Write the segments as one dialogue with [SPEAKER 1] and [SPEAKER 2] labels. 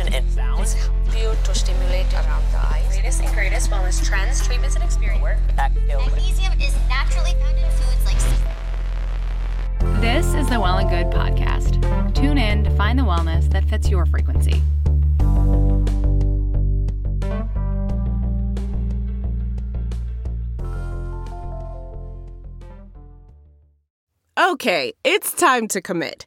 [SPEAKER 1] stimulation in sounds.
[SPEAKER 2] You to stimulate around the eyes.
[SPEAKER 1] Latest and greatest wellness trends, treatments, and experience.
[SPEAKER 3] Magnesium is naturally found in foods like
[SPEAKER 4] This is the Well and Good podcast. Tune in to find the wellness that fits your frequency.
[SPEAKER 5] Okay, it's time to commit.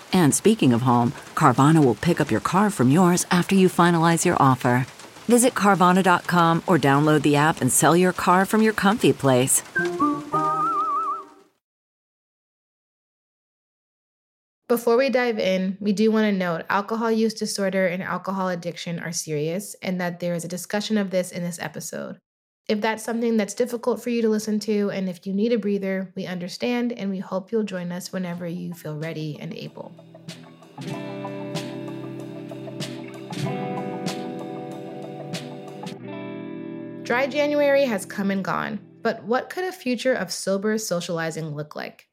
[SPEAKER 6] And speaking of home, Carvana will pick up your car from yours after you finalize your offer. Visit Carvana.com or download the app and sell your car from your comfy place.
[SPEAKER 7] Before we dive in, we do want to note alcohol use disorder and alcohol addiction are serious, and that there is a discussion of this in this episode. If that's something that's difficult for you to listen to, and if you need a breather, we understand and we hope you'll join us whenever you feel ready and able. Dry January has come and gone, but what could a future of sober socializing look like?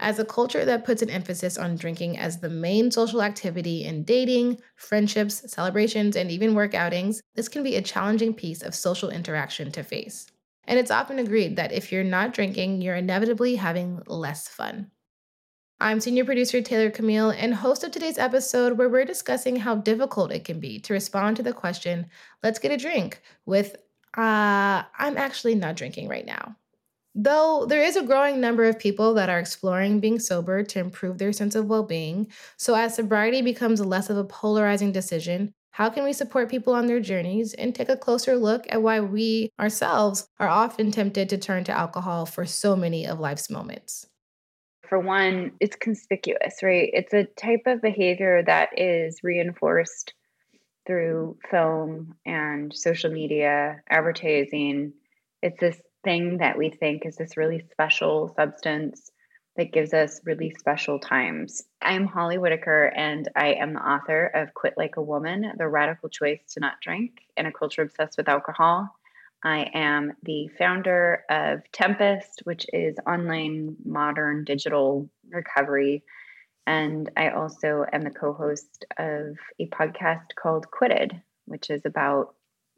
[SPEAKER 7] As a culture that puts an emphasis on drinking as the main social activity in dating, friendships, celebrations, and even work outings, this can be a challenging piece of social interaction to face. And it's often agreed that if you're not drinking, you're inevitably having less fun. I'm senior producer Taylor Camille and host of today's episode where we're discussing how difficult it can be to respond to the question, let's get a drink, with, uh, I'm actually not drinking right now. Though there is a growing number of people that are exploring being sober to improve their sense of well being, so as sobriety becomes less of a polarizing decision, how can we support people on their journeys and take a closer look at why we ourselves are often tempted to turn to alcohol for so many of life's moments?
[SPEAKER 8] For one, it's conspicuous, right? It's a type of behavior that is reinforced through film and social media, advertising. It's this thing that we think is this really special substance that gives us really special times. I'm Holly Whitaker, and I am the author of Quit Like a Woman The Radical Choice to Not Drink in a Culture Obsessed with Alcohol. I am the founder of Tempest, which is online modern digital recovery. And I also am the co host of a podcast called Quitted, which is about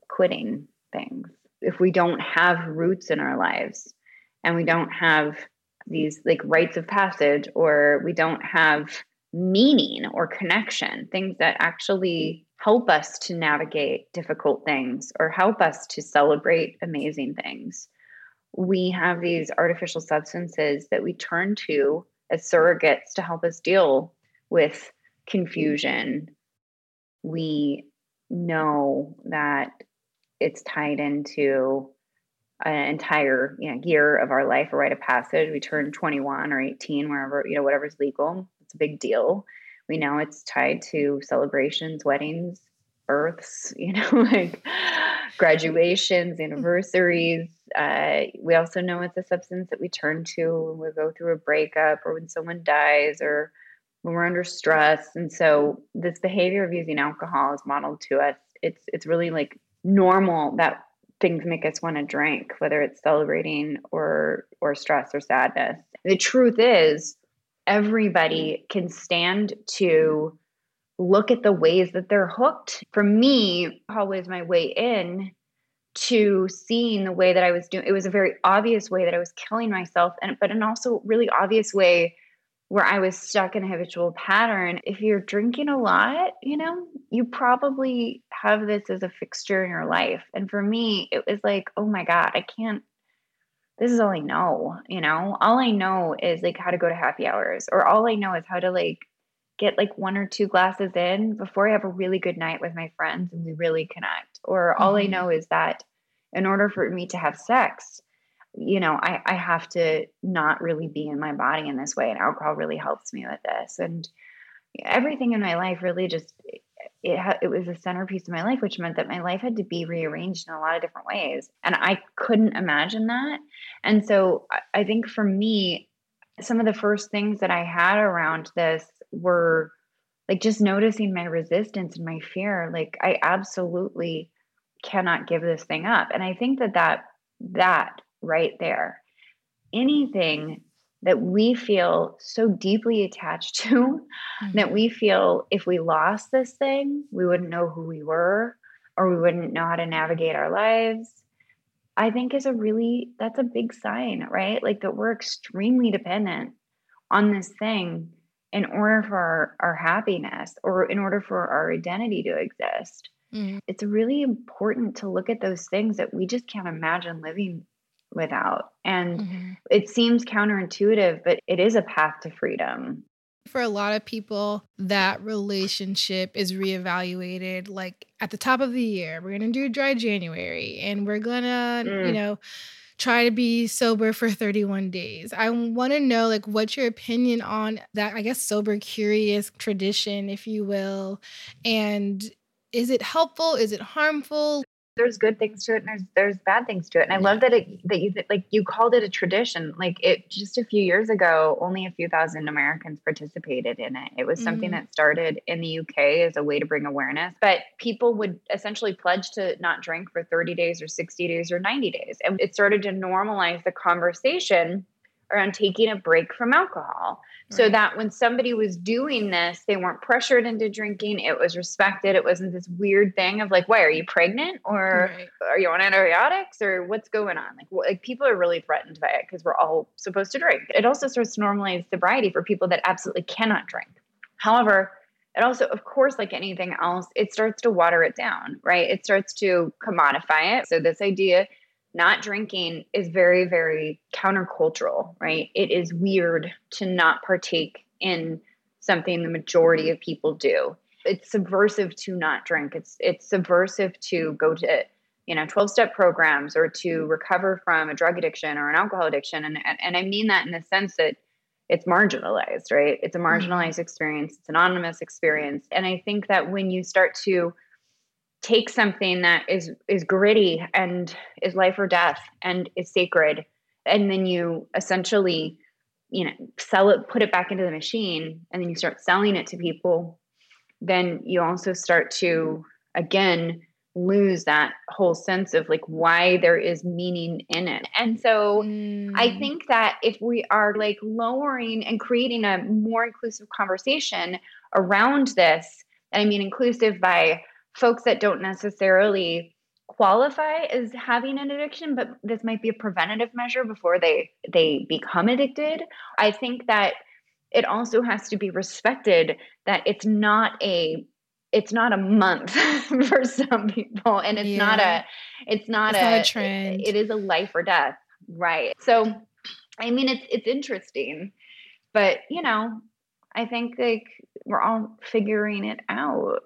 [SPEAKER 8] quitting things if we don't have roots in our lives and we don't have these like rites of passage or we don't have meaning or connection, things that actually help us to navigate difficult things or help us to celebrate amazing things. We have these artificial substances that we turn to as surrogates to help us deal with confusion. We know that it's tied into an entire you know, year of our life, a rite of passage. We turn 21 or 18, wherever, you know, whatever's legal. It's a big deal. We know it's tied to celebrations, weddings, births, you know, like graduations, anniversaries. Uh, we also know it's a substance that we turn to when we go through a breakup or when someone dies or when we're under stress. And so this behavior of using alcohol is modeled to us. It's it's really like normal that things make us want to drink whether it's celebrating or or stress or sadness. The truth is everybody can stand to look at the ways that they're hooked. For me always my way in to seeing the way that i was doing it was a very obvious way that i was killing myself and but an also really obvious way where I was stuck in a habitual pattern. If you're drinking a lot, you know, you probably have this as a fixture in your life. And for me, it was like, oh my God, I can't, this is all I know, you know? All I know is like how to go to happy hours, or all I know is how to like get like one or two glasses in before I have a really good night with my friends and we really connect. Or all mm-hmm. I know is that in order for me to have sex, you know, I, I have to not really be in my body in this way. And alcohol really helps me with this. And everything in my life really just, it, it was a centerpiece of my life, which meant that my life had to be rearranged in a lot of different ways. And I couldn't imagine that. And so I think for me, some of the first things that I had around this were like just noticing my resistance and my fear. Like, I absolutely cannot give this thing up. And I think that that, that right there. Anything that we feel so deeply attached to mm-hmm. that we feel if we lost this thing, we wouldn't know who we were or we wouldn't know how to navigate our lives. I think is a really that's a big sign, right? Like that we're extremely dependent on this thing in order for our, our happiness or in order for our identity to exist. Mm-hmm. It's really important to look at those things that we just can't imagine living without. And mm-hmm. it seems counterintuitive, but it is a path to freedom.
[SPEAKER 7] For a lot of people, that relationship is reevaluated like at the top of the year. We're going to do dry January and we're going to, mm. you know, try to be sober for 31 days. I want to know like what's your opinion on that I guess sober curious tradition if you will and is it helpful? Is it harmful?
[SPEAKER 8] There's good things to it and there's there's bad things to it. And i love that it that you like you called it a tradition. Like it just a few years ago only a few thousand americans participated in it. It was mm-hmm. something that started in the uk as a way to bring awareness but people would essentially pledge to not drink for 30 days or 60 days or 90 days. And it started to normalize the conversation around taking a break from alcohol so that when somebody was doing this, they weren't pressured into drinking. It was respected. It wasn't this weird thing of like, why are you pregnant or right. are you on antibiotics or what's going on? Like, like people are really threatened by it because we're all supposed to drink. It also starts to normalize sobriety for people that absolutely cannot drink. However, it also, of course, like anything else, it starts to water it down, right? It starts to commodify it. So this idea not drinking is very, very countercultural, right? It is weird to not partake in something the majority of people do. It's subversive to not drink. It's it's subversive to go to you know 12 step programs or to recover from a drug addiction or an alcohol addiction and, and I mean that in the sense that it's marginalized, right? It's a mm-hmm. marginalized experience, it's an anonymous experience. And I think that when you start to take something that is is gritty and is life or death and is sacred and then you essentially you know sell it put it back into the machine and then you start selling it to people then you also start to again lose that whole sense of like why there is meaning in it. And so mm. I think that if we are like lowering and creating a more inclusive conversation around this, and I mean inclusive by folks that don't necessarily qualify as having an addiction but this might be a preventative measure before they they become addicted. I think that it also has to be respected that it's not a it's not a month for some people and it's yeah. not a it's not, it's a, not a trend. it is a life or death right? So i mean it's it's interesting but you know i think like we're all figuring it out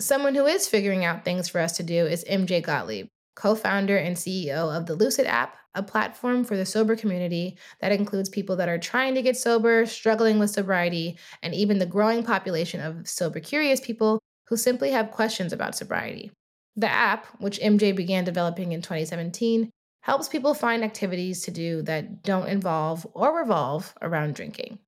[SPEAKER 7] Someone who is figuring out things for us to do is MJ Gottlieb, co founder and CEO of the Loosid app, a platform for the sober community that includes people that are trying to get sober, struggling with sobriety, and even the growing population of sober curious people who simply have questions about sobriety. The app, which MJ began developing in 2017, helps people find activities to do that don't involve or revolve around drinking.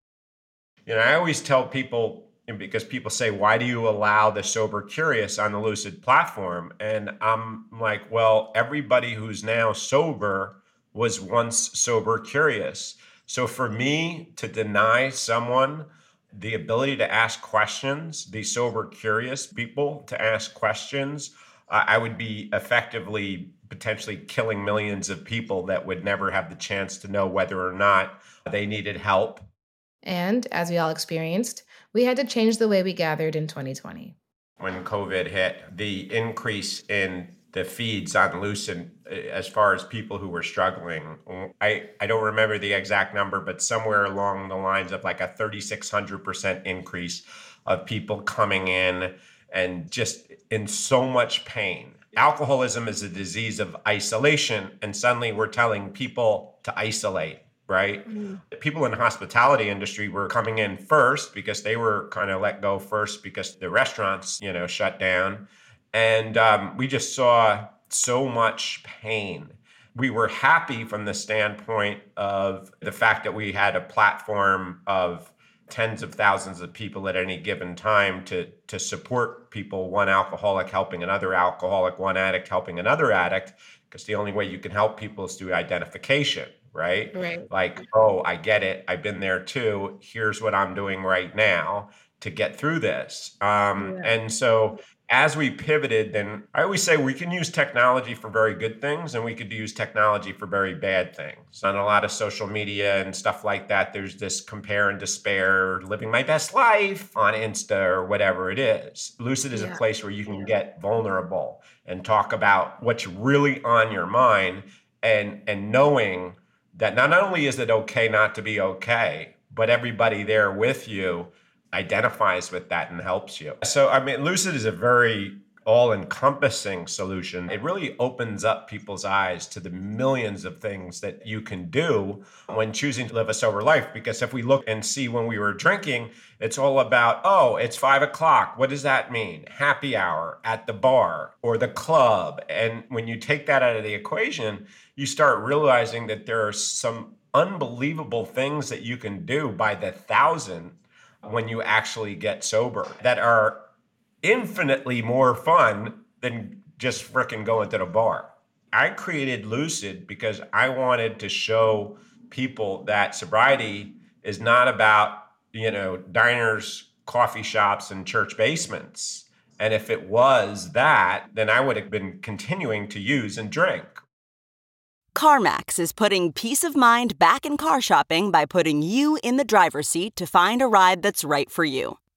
[SPEAKER 9] You know, I always tell people because people say, why do you allow the sober curious on the Loosid platform? And I'm like, well, everybody who's now sober was once sober curious. So for me to deny someone the ability to ask questions, the sober curious people to ask questions, uh, I would be effectively potentially killing millions of people that would never have the chance to know whether or not they needed help
[SPEAKER 7] And as we all experienced, we had to change the way we gathered in 2020.
[SPEAKER 9] When COVID hit, the increase in the feeds on Loosid eh, as far as people who were struggling. I, I don't remember the exact number, but somewhere along the lines of like a 3,600% increase of people coming in and just in so much pain. Alcoholism is a disease of isolation, and suddenly we're telling people to isolate right? Mm-hmm. People in the hospitality industry were coming in first because they were kind of let go first because the restaurants, you know, shut down. And um, we just saw so much pain. We were happy from the standpoint of the fact that we had a platform of tens of thousands of people at any given time to to support people one alcoholic helping another alcoholic one addict helping another addict because the only way you can help people is through identification right
[SPEAKER 7] right
[SPEAKER 9] like oh i get it i've been there too here's what i'm doing right now to get through this um, yeah. and so as we pivoted, then I always say we can use technology for very good things and we could use technology for very bad things. On a lot of social media and stuff like that, there's this compare and despair, living my best life on Insta or whatever it is. Loosid is yeah. a place where you can get vulnerable and talk about what's really on your mind and and knowing that not only is it okay not to be okay, but everybody there with you identifies with that and helps you. So, I mean, Loosid is a very all encompassing solution. It really opens up people's eyes to the millions of things that you can do when choosing to live a sober life. Because if we look and see when we were drinking, it's all about, oh, it's five o'clock. What does that mean? Happy hour at the bar or the club. And when you take that out of the equation, you start realizing that there are some unbelievable things that you can do by the thousand when you actually get sober that are infinitely more fun than just freaking going to the bar. I created Loosid because I wanted to show people that sobriety is not about, you know, diners, coffee shops, and church basements. And if it was that, then I would have been continuing to use and drink.
[SPEAKER 10] CarMax is putting peace of mind back in car shopping by putting you in the driver's seat to find a ride that's right for you.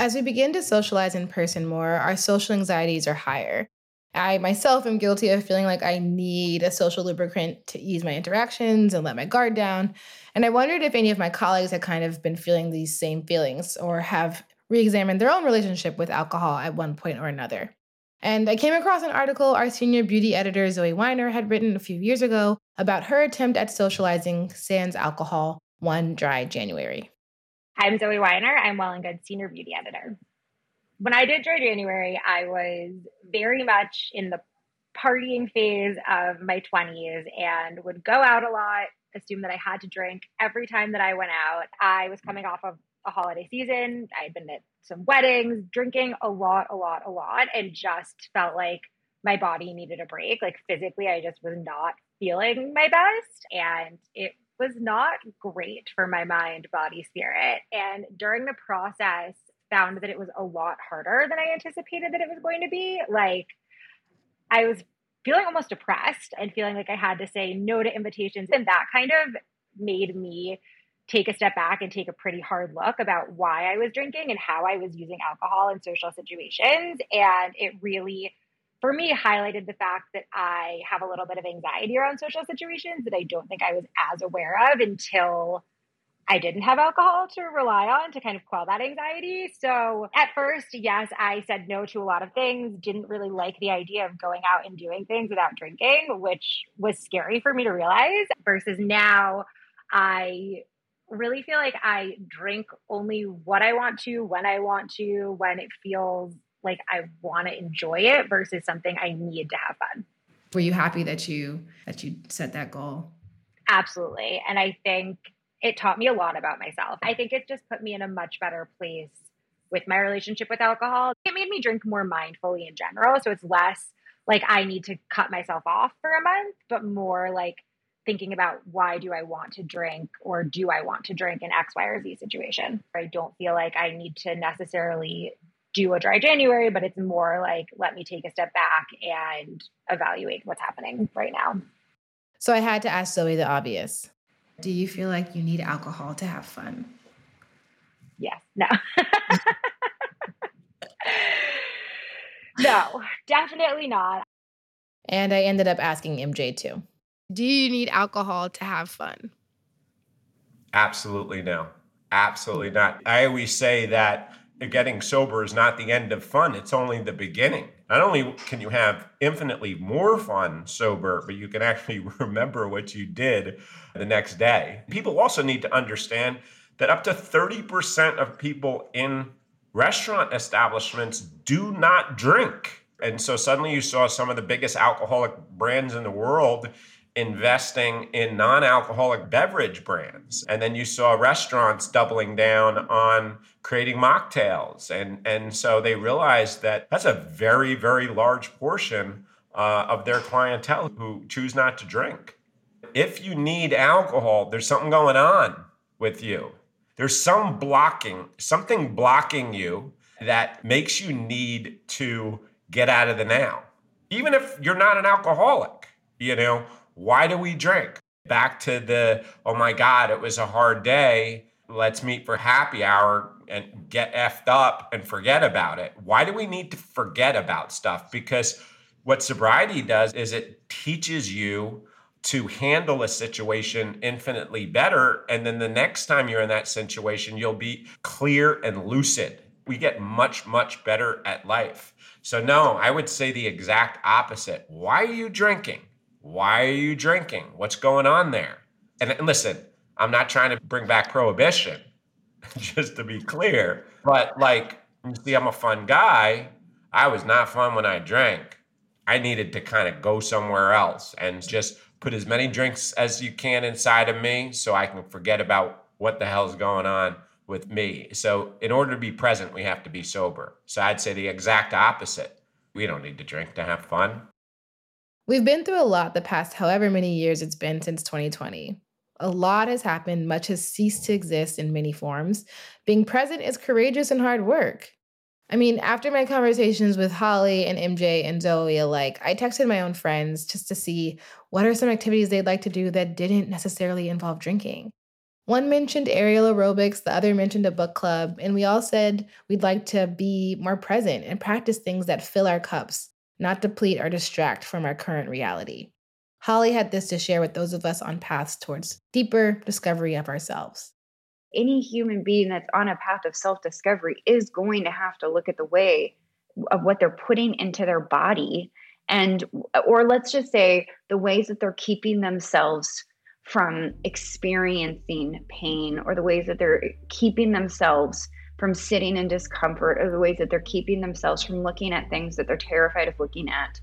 [SPEAKER 7] As we begin to socialize in person more, our social anxieties are higher. I myself am guilty of feeling like I need a social lubricant to ease my interactions and let my guard down. And I wondered if any of my colleagues had kind of been feeling these same feelings or have re examined their own relationship with alcohol at one point or another. And I came across an article our senior beauty editor, Zoe Weiner, had written a few years ago about her attempt at socializing sans alcohol one dry January.
[SPEAKER 11] I'm Zoe Weiner. I'm Well and Good Senior Beauty Editor. When I did Dry January, I was very much in the partying phase of my 20s and would go out a lot, assume that I had to drink every time that I went out. I was coming off of a holiday season. I had been at some weddings, drinking a lot, a lot, a lot, and just felt like my body needed a break. Like physically, I just was not feeling my best. And it was not great for my mind, body, spirit. And during the process, found that it was a lot harder than I anticipated that it was going to be. Like, I was feeling almost depressed and feeling like I had to say no to invitations. And that kind of made me take a step back and take a pretty hard look about why I was drinking and how I was using alcohol in social situations. And it really for me highlighted the fact that I have a little bit of anxiety around social situations that I don't think I was as aware of until I didn't have alcohol to rely on to kind of quell that anxiety. So at first, yes, I said no to a lot of things, didn't really like the idea of going out and doing things without drinking, which was scary for me to realize. Versus now, I really feel like I drink only what I want to, when I want to, when it feels like I want to enjoy it versus something I need to have fun.
[SPEAKER 7] Were you happy that you that you set that goal?
[SPEAKER 11] Absolutely. And I think it taught me a lot about myself. I think it just put me in a much better place with my relationship with alcohol. It made me drink more mindfully in general. So it's less like I need to cut myself off for a month, but more like thinking about why do I want to drink or do I want to drink in X, Y, or Z situation. I don't feel like I need to necessarily do a dry January, but it's more like let me take a step back and evaluate what's happening right now.
[SPEAKER 7] So I had to ask Zoe the obvious. Do you feel like you need alcohol to have fun?
[SPEAKER 11] Yes. No. no, definitely not.
[SPEAKER 7] And I ended up asking MJ too. Do you need alcohol to have fun?
[SPEAKER 9] Absolutely no. Absolutely not. I always say that getting sober is not the end of fun, it's only the beginning. Not only can you have infinitely more fun sober, but you can actually remember what you did the next day. People also need to understand that up to 30% of people in restaurant establishments do not drink. And so suddenly you saw some of the biggest alcoholic brands in the world investing in non alcoholic beverage brands. And then you saw restaurants doubling down on creating mocktails. And, and so they realized that that's a very, very large portion uh, of their clientele who choose not to drink. If you need alcohol, there's something going on with you. There's some blocking, something blocking you that makes you need to get out of the now. Even if you're not an alcoholic, you know, why do we drink? Back to the, oh my God, it was a hard day. Let's meet for happy hour and get effed up and forget about it. Why do we need to forget about stuff? Because what sobriety does is it teaches you to handle a situation infinitely better. And then the next time you're in that situation, you'll be clear and lucid. We get much, much better at life. So, no, I would say the exact opposite. Why are you drinking? Why are you drinking? What's going on there? And, and listen, I'm not trying to bring back prohibition, just to be clear. But like, you see, I'm a fun guy. I was not fun when I drank. I needed to kind of go somewhere else and just put as many drinks as you can inside of me so I can forget about what the hell's going on with me. So, in order to be present, we have to be sober. So, I'd say the exact opposite. We don't need to drink to have fun.
[SPEAKER 7] We've been through a lot the past however many years it's been since 2020. A lot has happened, much has ceased to exist in many forms. Being present is courageous and hard work. I mean, after my conversations with Holly and MJ and Zoe alike, I texted my own friends just to see what are some activities they'd like to do that didn't necessarily involve drinking. One mentioned aerial aerobics, the other mentioned a book club, and we all said we'd like to be more present and practice things that fill our cups, not deplete or distract from our current reality. Holly had this to share with those of us on paths towards deeper discovery of ourselves.
[SPEAKER 8] Any human being that's on a path of self discovery is going to have to look at the way of what they're putting into their body and or let's just say the ways that they're keeping themselves from experiencing pain or the ways that they're keeping themselves from sitting in discomfort or the ways that they're keeping themselves from looking at things that they're terrified of looking at.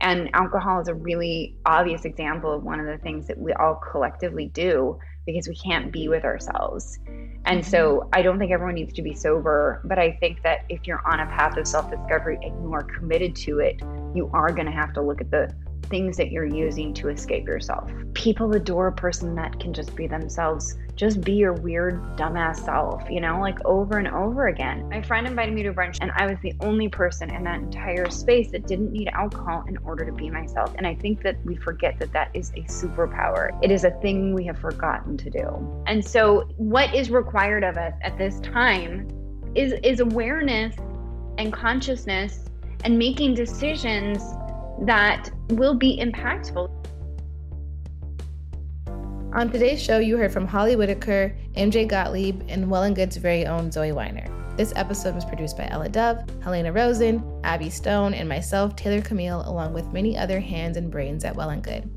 [SPEAKER 8] And alcohol is a really obvious example of one of the things that we all collectively do because we can't be with ourselves. And so mm-hmm. I don't think everyone needs to be sober, but I think that if you're on a path of self discovery and you are committed to it, you are going to have to look at the things that you're using to escape yourself. People adore a person that can just be themselves. Just be your weird, dumbass self, you know, like over and over again. My friend invited me to brunch, and I was the only person in that entire space that didn't need alcohol in order to be myself. And I think that we forget that that is a superpower. It is a thing we have forgotten to do. And so, what is required of us at this time is, is awareness and consciousness and making decisions that will be impactful.
[SPEAKER 7] On today's show, you heard from Holly Whitaker, MJ Gottlieb, and Well and Good's very own Zoe Weiner. This episode was produced by Ella Dove, Helena Rosen, Abby Stone, and myself, Taylor Camille, along with many other hands and brains at Well and Good.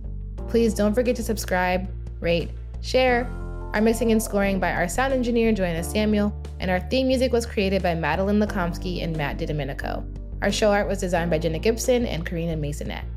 [SPEAKER 7] Please don't forget to subscribe, rate, share. Our mixing and scoring by our sound engineer, Joanna Samuel, and our theme music was created by Madeline Lakomsky and Matt DiDomenico. Our show art was designed by Jenna Gibson and Karina Masonette.